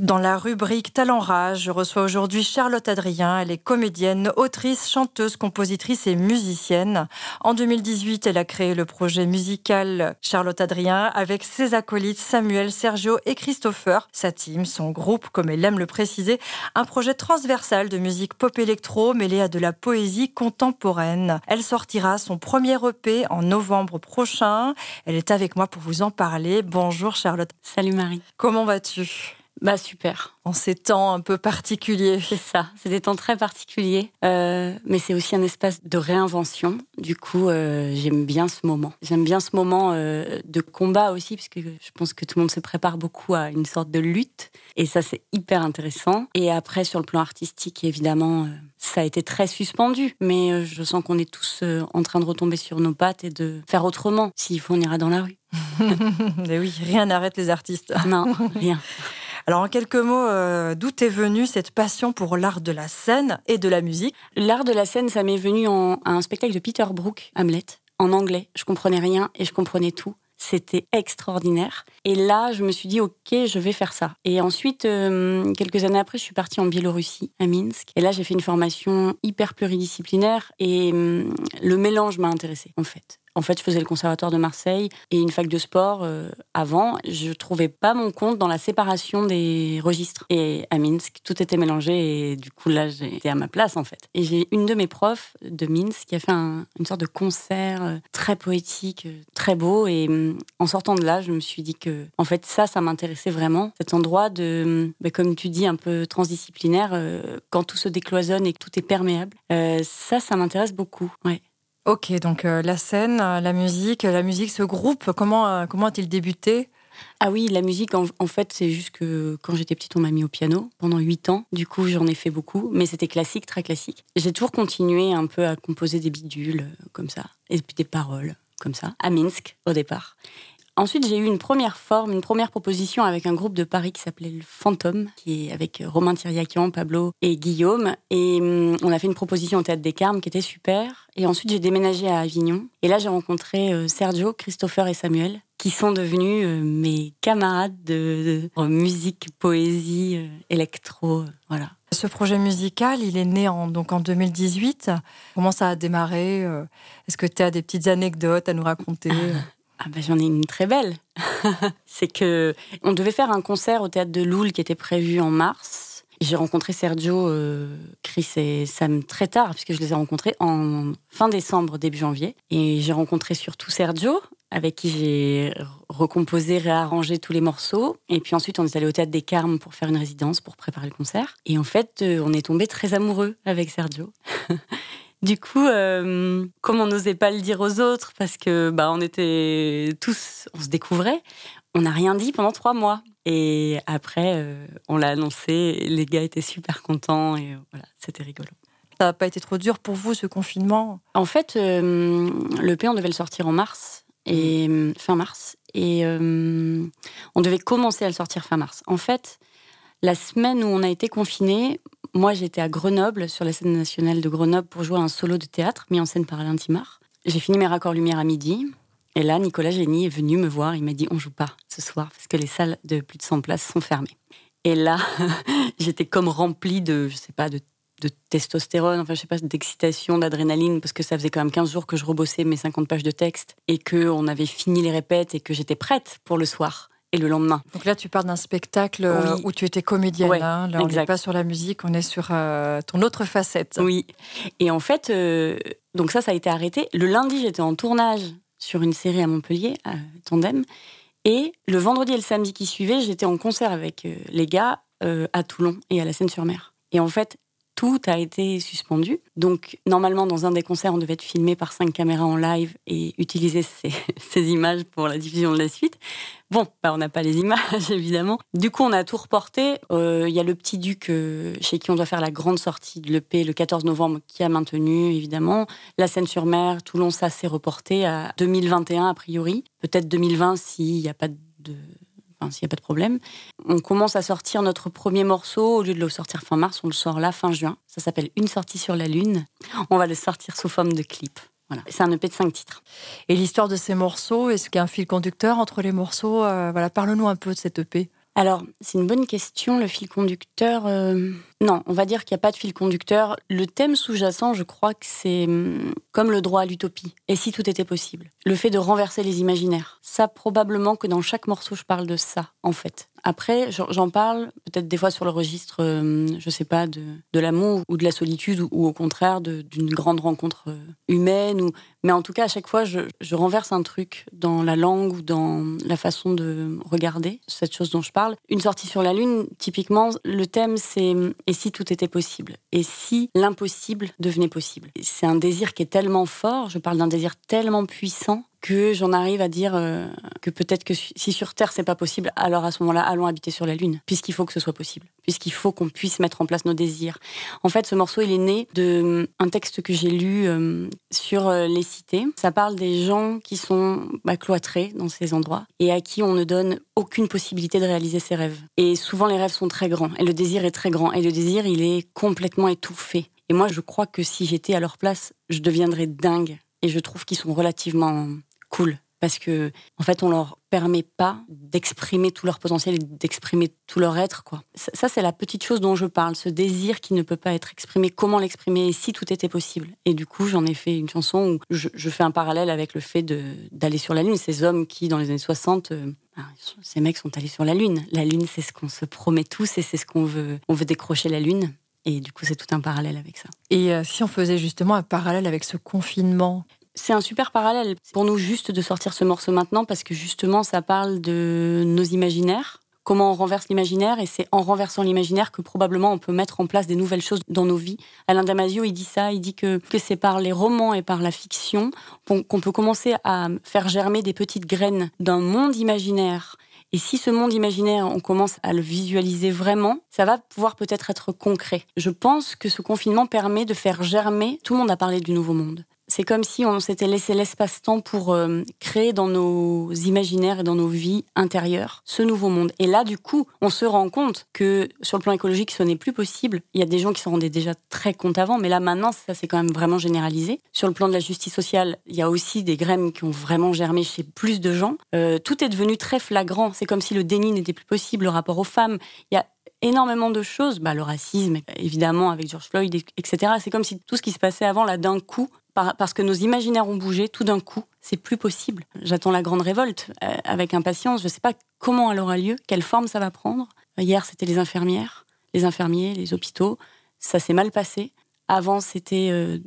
Dans la rubrique Talent Rage, je reçois aujourd'hui Charlotte Adrien. Elle est comédienne, autrice, chanteuse, compositrice et musicienne. En 2018, elle a créé le projet musical Charlotte Adrien avec ses acolytes Samuel, Sergio et Christopher. Sa team, son groupe, comme elle aime le préciser, un projet transversal de musique pop électro mêlé à de la poésie contemporaine. Elle sortira son premier EP en novembre prochain. Elle est avec moi pour vous en parler. Bonjour Charlotte. Salut Marie. Comment vas-tu? Bah super. En ces temps un peu particuliers. C'est ça, c'est des temps très particuliers, euh, mais c'est aussi un espace de réinvention. Du coup, euh, j'aime bien ce moment. J'aime bien ce moment euh, de combat aussi, parce que je pense que tout le monde se prépare beaucoup à une sorte de lutte, et ça c'est hyper intéressant. Et après, sur le plan artistique, évidemment, ça a été très suspendu, mais je sens qu'on est tous en train de retomber sur nos pattes et de faire autrement. S'il faut, on ira dans la rue. mais oui, rien n'arrête les artistes. Non, rien. Alors en quelques mots, euh, d'où est venue cette passion pour l'art de la scène et de la musique? L'art de la scène, ça m'est venu en, à un spectacle de Peter Brook, Hamlet, en anglais. Je comprenais rien et je comprenais tout. C'était extraordinaire. Et là, je me suis dit, OK, je vais faire ça. Et ensuite, euh, quelques années après, je suis partie en Biélorussie, à Minsk. Et là, j'ai fait une formation hyper pluridisciplinaire. Et hum, le mélange m'a intéressée, en fait. En fait, je faisais le conservatoire de Marseille et une fac de sport euh, avant. Je trouvais pas mon compte dans la séparation des registres. Et à Minsk, tout était mélangé et du coup là, j'étais à ma place en fait. Et j'ai une de mes profs de Minsk qui a fait une sorte de concert euh, très poétique, euh, très beau. Et mm, en sortant de là, je me suis dit que en fait ça, ça m'intéressait vraiment. Cet endroit de, mm, bah, comme tu dis, un peu transdisciplinaire, quand tout se décloisonne et que tout est perméable. ça, ça m'intéresse beaucoup. Ouais. Ok, donc euh, la scène, euh, la musique, la musique, ce groupe, comment, euh, comment a-t-il débuté? Ah oui, la musique, en, fait, c'est juste que quand j'étais petite, on m'a mis au piano pendant huit ans. Du coup, j'en ai fait beaucoup, mais c'était classique, très classique. J'ai toujours continué un peu à composer des bidules, comme ça, et puis des paroles, comme ça, à Minsk, au départ. Ensuite, j'ai eu une première forme, une première proposition avec un groupe de Paris qui s'appelait le Fantôme, qui est avec Romain Thiriakian, Pablo et Guillaume. Et hum, on a fait une proposition au Théâtre des Carmes qui était super. Et ensuite, j'ai déménagé à Avignon. Et là, j'ai rencontré euh, Sergio, Christopher et Samuel, qui sont devenus euh, mes camarades de, musique, poésie, euh, électro, voilà. Ce projet musical, il est né en, donc en 2018. Comment ça a démarré Est-ce que tu as des petites anecdotes à nous raconter? Ah ben j'en ai une très belle. c'est que on devait faire un concert au théâtre de Loul qui était prévu en mars. J'ai rencontré Sergio, euh, Chris et Sam très tard, puisque je les ai rencontrés en fin décembre, début janvier. Et j'ai rencontré surtout Sergio, avec qui j'ai recomposé, réarrangé tous les morceaux. Et puis ensuite, on est allé au Théâtre des Carmes pour faire une résidence, pour préparer le concert. Et en fait, euh, on est tombé très amoureux avec Sergio. Du coup, euh, comme on n'osait pas le dire aux autres parce que bah on était tous, on se découvrait, on n'a rien dit pendant trois mois. Et après, euh, on l'a annoncé, les gars étaient super contents et voilà, c'était rigolo. Ça n'a pas été trop dur pour vous ce confinement? En fait, euh, le P on devait le sortir en mars et fin mars et on devait commencer à le sortir fin mars. En fait, la semaine où on a été confinés, moi, j'étais à Grenoble, sur la scène nationale de Grenoble, pour jouer un solo de théâtre mis en scène par Alain Timard. J'ai fini mes raccords lumière à midi. Et là, Nicolas Génie est venu me voir. Il m'a dit On joue pas ce soir parce que les salles de plus de 100 places sont fermées. Et là, j'étais comme remplie de, je sais pas, de, testostérone, enfin, je sais pas, d'excitation, d'adrénaline, parce que ça faisait quand même 15 jours que je rebossais mes 50 pages de texte et qu'on avait fini les répètes et que j'étais prête pour le soir et le lendemain. Donc là, tu pars d'un spectacle euh, où tu étais comédienne. Hein. Là, on n'est pas sur la musique, on est sur euh, ton autre facette. Oui. Et en fait, euh, donc ça, ça a été arrêté. Le lundi, j'étais en tournage sur une série à Montpellier, à Tandem. Et le vendredi et le samedi qui suivaient, j'étais en concert avec les gars à Toulon et à la Seine-sur-Mer. Et en fait, tout a été suspendu. Donc, normalement, dans un des concerts, on devait être filmé par cinq caméras en live et utiliser ces, images pour la diffusion de la suite. Bon, bah, on n'a pas les images, évidemment. Du coup, on a tout reporté. Euh, il y a le petit duc euh, chez qui on doit faire la grande sortie de l'EP le 14 novembre qui a maintenu, évidemment. La Seine-sur-Mer, Toulon, ça s'est reporté à 2021, a priori. Peut-être 2020 s'il n'y a pas de s'il n'y a pas de problème. On commence à sortir notre premier morceau. Au lieu de le sortir fin mars, on le sort là fin juin. Ça s'appelle Une sortie sur la Lune. On va le sortir sous forme de clip. Voilà. C'est un EP de cinq titres. Et l'histoire de ces morceaux, est-ce qu'il y a un fil conducteur entre les morceaux euh, Voilà, parle-nous un peu de cet EP. Alors, c'est une bonne question. Le fil conducteur, euh, non, on va dire qu'il n'y a pas de fil conducteur. Le thème sous-jacent, je crois que c'est hum, comme le droit à l'utopie. Et si tout était possible? Le fait de renverser les imaginaires. Ça, probablement que dans chaque morceau, je parle de ça, en fait. Après, j'en parle peut-être des fois sur le registre, hum, je sais pas, de, de l'amour ou de la solitude ou, au contraire d'une grande rencontre euh, humaine. Mais en tout cas, à chaque fois, je, je, renverse un truc dans la langue ou dans la façon de regarder cette chose dont je parle. Une sortie sur la Lune, typiquement, le thème, c'est hum, et si tout était possible? Et si l'impossible devenait possible? C'est un désir qui est tellement fort, je parle d'un désir tellement puissant que j'en arrive à dire euh, que peut-être que si sur Terre c'est pas possible, alors à ce moment-là, allons habiter sur la Lune, puisqu'il faut que ce soit possible, puisqu'il faut qu'on puisse mettre en place nos désirs. En fait, ce morceau, il est né d'un euh, texte que j'ai lu euh, sur les cités. Ça parle des gens qui sont bah, cloîtrés dans ces endroits et à qui on ne donne aucune possibilité de réaliser ses rêves. Et souvent, les rêves sont très grands et le désir est très grand et le désir, il est complètement étouffé. Et moi, je crois que si j'étais à leur place, je deviendrais dingue. Et je trouve qu'ils sont relativement cool parce que en fait on leur permet pas d'exprimer tout leur potentiel et d'exprimer tout leur être. Ça c'est la petite chose dont je parle, ce désir qui ne peut pas être exprimé, comment l'exprimer si tout était possible? Et du coup j'en ai fait une chanson où je, fais un parallèle avec le fait d'aller sur la lune, ces hommes qui dans les années 60 euh, ben, ces mecs sont allés sur la lune. La lune c'est ce qu'on se promet tous et c'est ce qu'on veut on veut décrocher la lune. Et du coup, c'est tout un parallèle avec ça. Et euh, si on faisait justement un parallèle avec ce confinement, c'est un super parallèle pour nous juste de sortir ce morceau maintenant parce que justement ça parle de nos imaginaires, comment on renverse l'imaginaire et c'est en renversant l'imaginaire que probablement on peut mettre en place des nouvelles choses dans nos vies. Alain Damasio, il dit ça, il dit que, que c'est par les romans et par la fiction qu'on peut commencer à faire germer des petites graines d'un monde imaginaire et si ce monde imaginaire, on commence à le visualiser vraiment, ça va pouvoir peut-être être concret. Je pense que ce confinement permet de faire germer, tout le monde a parlé du nouveau monde. C'est comme si on s'était laissé l'espace-temps pour euh, créer dans nos imaginaires et dans nos vies intérieures ce nouveau monde. Et là, du coup, on se rend compte que sur le plan écologique, ce n'est plus possible. Il y a des gens qui s'en rendaient déjà très compte avant, mais là maintenant, ça s'est quand même vraiment généralisé. Sur le plan de la justice sociale, il y a aussi des graines qui ont vraiment germé chez plus de gens. Euh, tout est devenu très flagrant. C'est comme si le déni n'était plus possible, le rapport aux femmes. Il y a énormément de choses, bah, le racisme, évidemment, avec George Floyd, etc. C'est comme si tout ce qui se passait avant, là, d'un coup, parce que nos imaginaires ont bougé, tout d'un coup, c'est plus possible. J'attends la grande révolte euh, avec impatience. Je ne sais pas comment elle aura lieu, quelle forme ça va prendre. Hier, c'était les infirmières, les infirmiers, les hôpitaux. Ça s'est mal passé. Avant, c'était euh,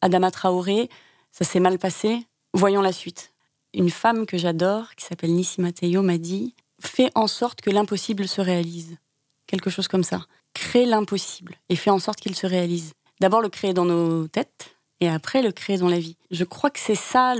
Adama Traoré. Ça s'est mal passé. Voyons la suite. Une femme que j'adore, qui s'appelle Nissi Matteo, m'a dit Fais en sorte que l'impossible se réalise. Quelque chose comme ça. Crée l'impossible et fais en sorte qu'il se réalise. D'abord le créer dans nos têtes, et après le créer dans la vie. Je crois que c'est ça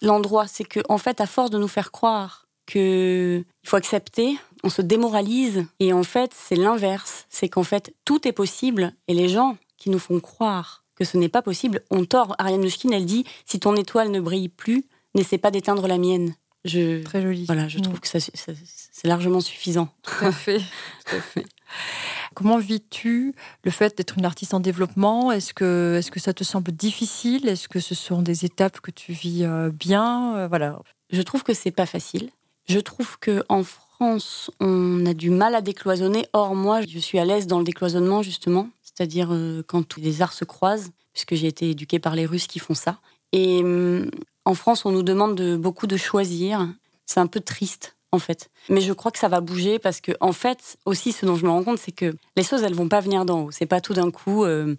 l'endroit, c'est que en fait, à force de nous faire croire qu'il faut accepter, on se démoralise et en fait, c'est l'inverse, c'est qu'en fait, tout est possible et les gens qui nous font croire que ce n'est pas possible ont tort. Ariane Mouchkine, elle dit si ton étoile ne brille plus, n'essaie pas d'éteindre la mienne. Je, Très joli. Voilà, je trouve mm. que c'est largement suffisant. Tout à fait. Tout à fait. Comment vis-tu le fait d'être une artiste en développement? Est-ce que, est que ça te semble difficile? Est-ce que ce sont des étapes que tu vis euh, bien? Euh, Voilà. Je trouve que c'est pas facile. Je trouve que en France, on a du mal à décloisonner. Or, moi, je suis à l'aise dans le décloisonnement, justement. C'est-à-dire euh, quand tous les arts se croisent, puisque j'ai été éduquée par les Russes qui font ça. Et hum, en France, on nous demande de, beaucoup de choisir. C'est un peu triste en fait. Mais je crois que ça va bouger parce que, en fait, aussi, ce dont je me rends compte, c'est que les choses, elles vont pas venir d'en haut. C'est pas tout d'un coup euh,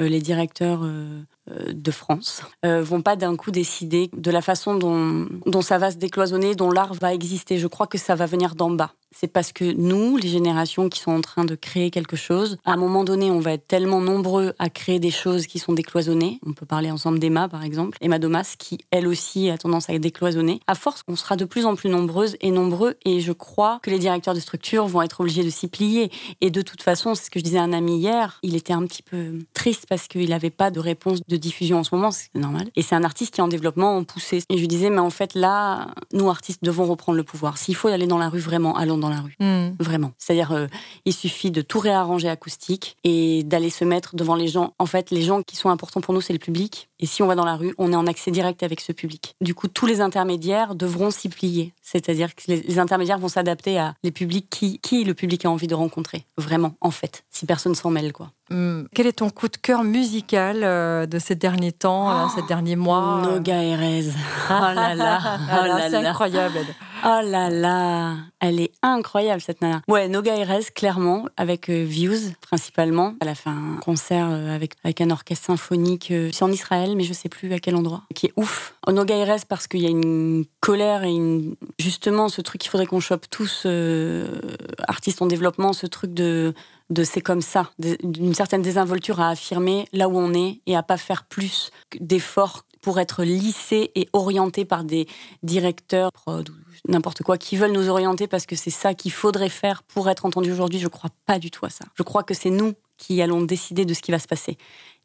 euh, les directeurs euh, de France vont pas d'un coup décider de la façon dont, ça va se décloisonner, dont l'art va exister. Je crois que ça va venir d'en bas c'est parce que nous, les générations qui sont en train de créer quelque chose, à un moment donné, on va être tellement nombreux à créer des choses qui sont décloisonnées. On peut parler ensemble d'Emma, par exemple, Emma Domas, qui elle aussi a tendance à être décloisonnée. À force, on sera de plus en plus nombreuses et nombreux, et je crois que les directeurs de structure vont être obligés de s'y plier. Et de toute façon, c'est ce que je disais à un ami hier, il était un petit peu triste parce qu'il n'avait pas de réponse de de diffusion en ce moment, c'est normal. Et c'est un artiste qui est en développement, en poussée. Et je lui disais, mais en fait, là, nous, artistes, devons reprendre le pouvoir. S'il faut aller dans la rue, vraiment, allons dans la rue. Hmm. Vraiment. C'est-à-dire, euh, il suffit de tout réarranger acoustique et d'aller se mettre devant les gens. En fait, les gens qui sont importants pour nous, c'est le public. Et si on va dans la rue, on est en accès direct avec ce public. Du coup, tous les intermédiaires devront s'y plier. C'est-à-dire que les, intermédiaires vont s'adapter à les publics qui, qui le public a envie de rencontrer. Vraiment, en fait. Si personne s'en mêle, quoi. Hmm. Quel est ton coup de cœur musical euh, de ces derniers temps, euh, ces derniers mois euh Noga Erez. Oh là là, oh là c'est incroyable. Oh là là, elle est incroyable cette nana. Ouais, Noga Erez, clairement, avec Views principalement. Elle a fait un concert avec, avec un orchestre symphonique. c'est en Israël, mais je sais plus à quel endroit. Qui est ouf. Oh, Noga Erez parce qu'il y a une colère et une... justement ce truc qu'il faudrait qu'on chope tous, artistes en développement, ce truc de de c'est comme ça, d'une certaine désinvolture à affirmer là où on est et à pas faire plus d'efforts pour être lissé et orienté par des directeurs n'importe quoi qui veulent nous orienter parce que c'est ça qu'il faudrait faire pour être entendu aujourd'hui. Je crois pas du tout à ça. Je crois que c'est nous qui allons décider de ce qui va se passer.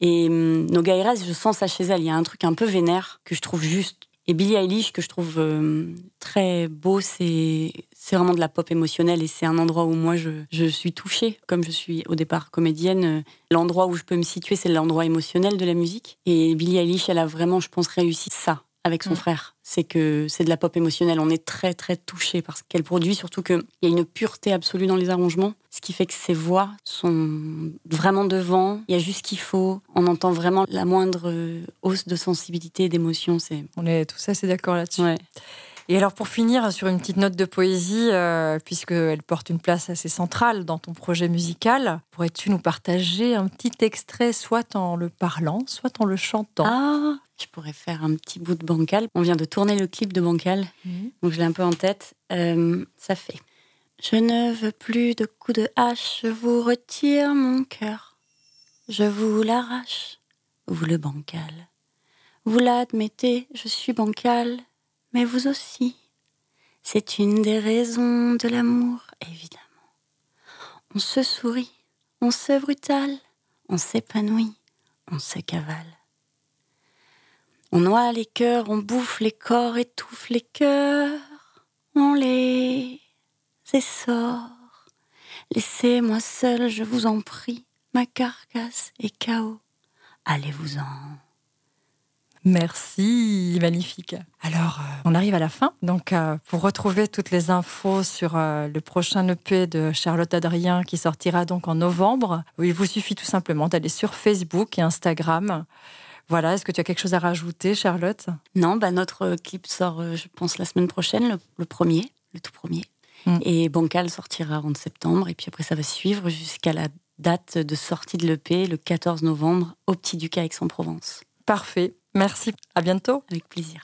Et hum, Noga je sens ça chez elle. Il y a un truc un peu vénère que je trouve juste et Billie Eilish, que je trouve euh, très beau, c'est vraiment de la pop émotionnelle et c'est un endroit où moi je, je, suis touchée, comme je suis au départ comédienne. Euh, l'endroit où je peux me situer, c'est l'endroit émotionnel de la musique. Et Billie Eilish, elle a vraiment, je pense, réussi ça avec son mm. frère. C'est que c'est de la pop émotionnelle. On est très, très touché par ce qu'elle produit, surtout qu'il y a une pureté absolue dans les arrangements, ce qui fait que ses voix sont vraiment devant. Il y a juste ce qu'il faut. On entend vraiment la moindre hausse de sensibilité et d'émotion. C'est... On est tous assez d'accord là-dessus. Et alors pour finir sur une petite note de poésie, euh, puisqu'elle porte une place assez centrale dans ton projet musical, pourrais-tu nous partager un petit extrait, soit en le parlant, soit en le chantant? Ah, je pourrais faire un petit bout de Bancal. On vient de tourner le clip de Bancal, mhm. donc je l'ai un peu en tête. Euh, ça fait. Je ne veux plus de coups de hache, je vous retire mon cœur. Je vous l'arrache, vous le bancal. Vous l'admettez, je suis bancal mais vous aussi. C'est une des raisons de l'amour, évidemment. On se sourit, on se brutale, on s'épanouit, on se cavale. On noie les cœurs, on bouffe les corps, étouffe les cœurs, on les essore. Laissez-moi seul, je vous en prie, ma carcasse est chaos. Allez-vous-en. Merci, magnifique. Alors, euh, on arrive à la fin. Donc, euh, pour retrouver toutes les infos sur euh, le prochain EP de Charlotte Adrien qui sortira donc en novembre, il vous suffit tout simplement d'aller sur Facebook et Instagram. Voilà, est-ce que tu as quelque chose à rajouter, Charlotte? Non, bah notre clip sort, je pense, la semaine prochaine, le, premier, le tout premier. Mm. Et Bancal sortira en septembre, et puis après, ça va suivre jusqu'à la date de sortie de l'EP, le 14 novembre, au Petit Ducat Aix-en-Provence. Parfait. Merci. À bientôt. Avec plaisir.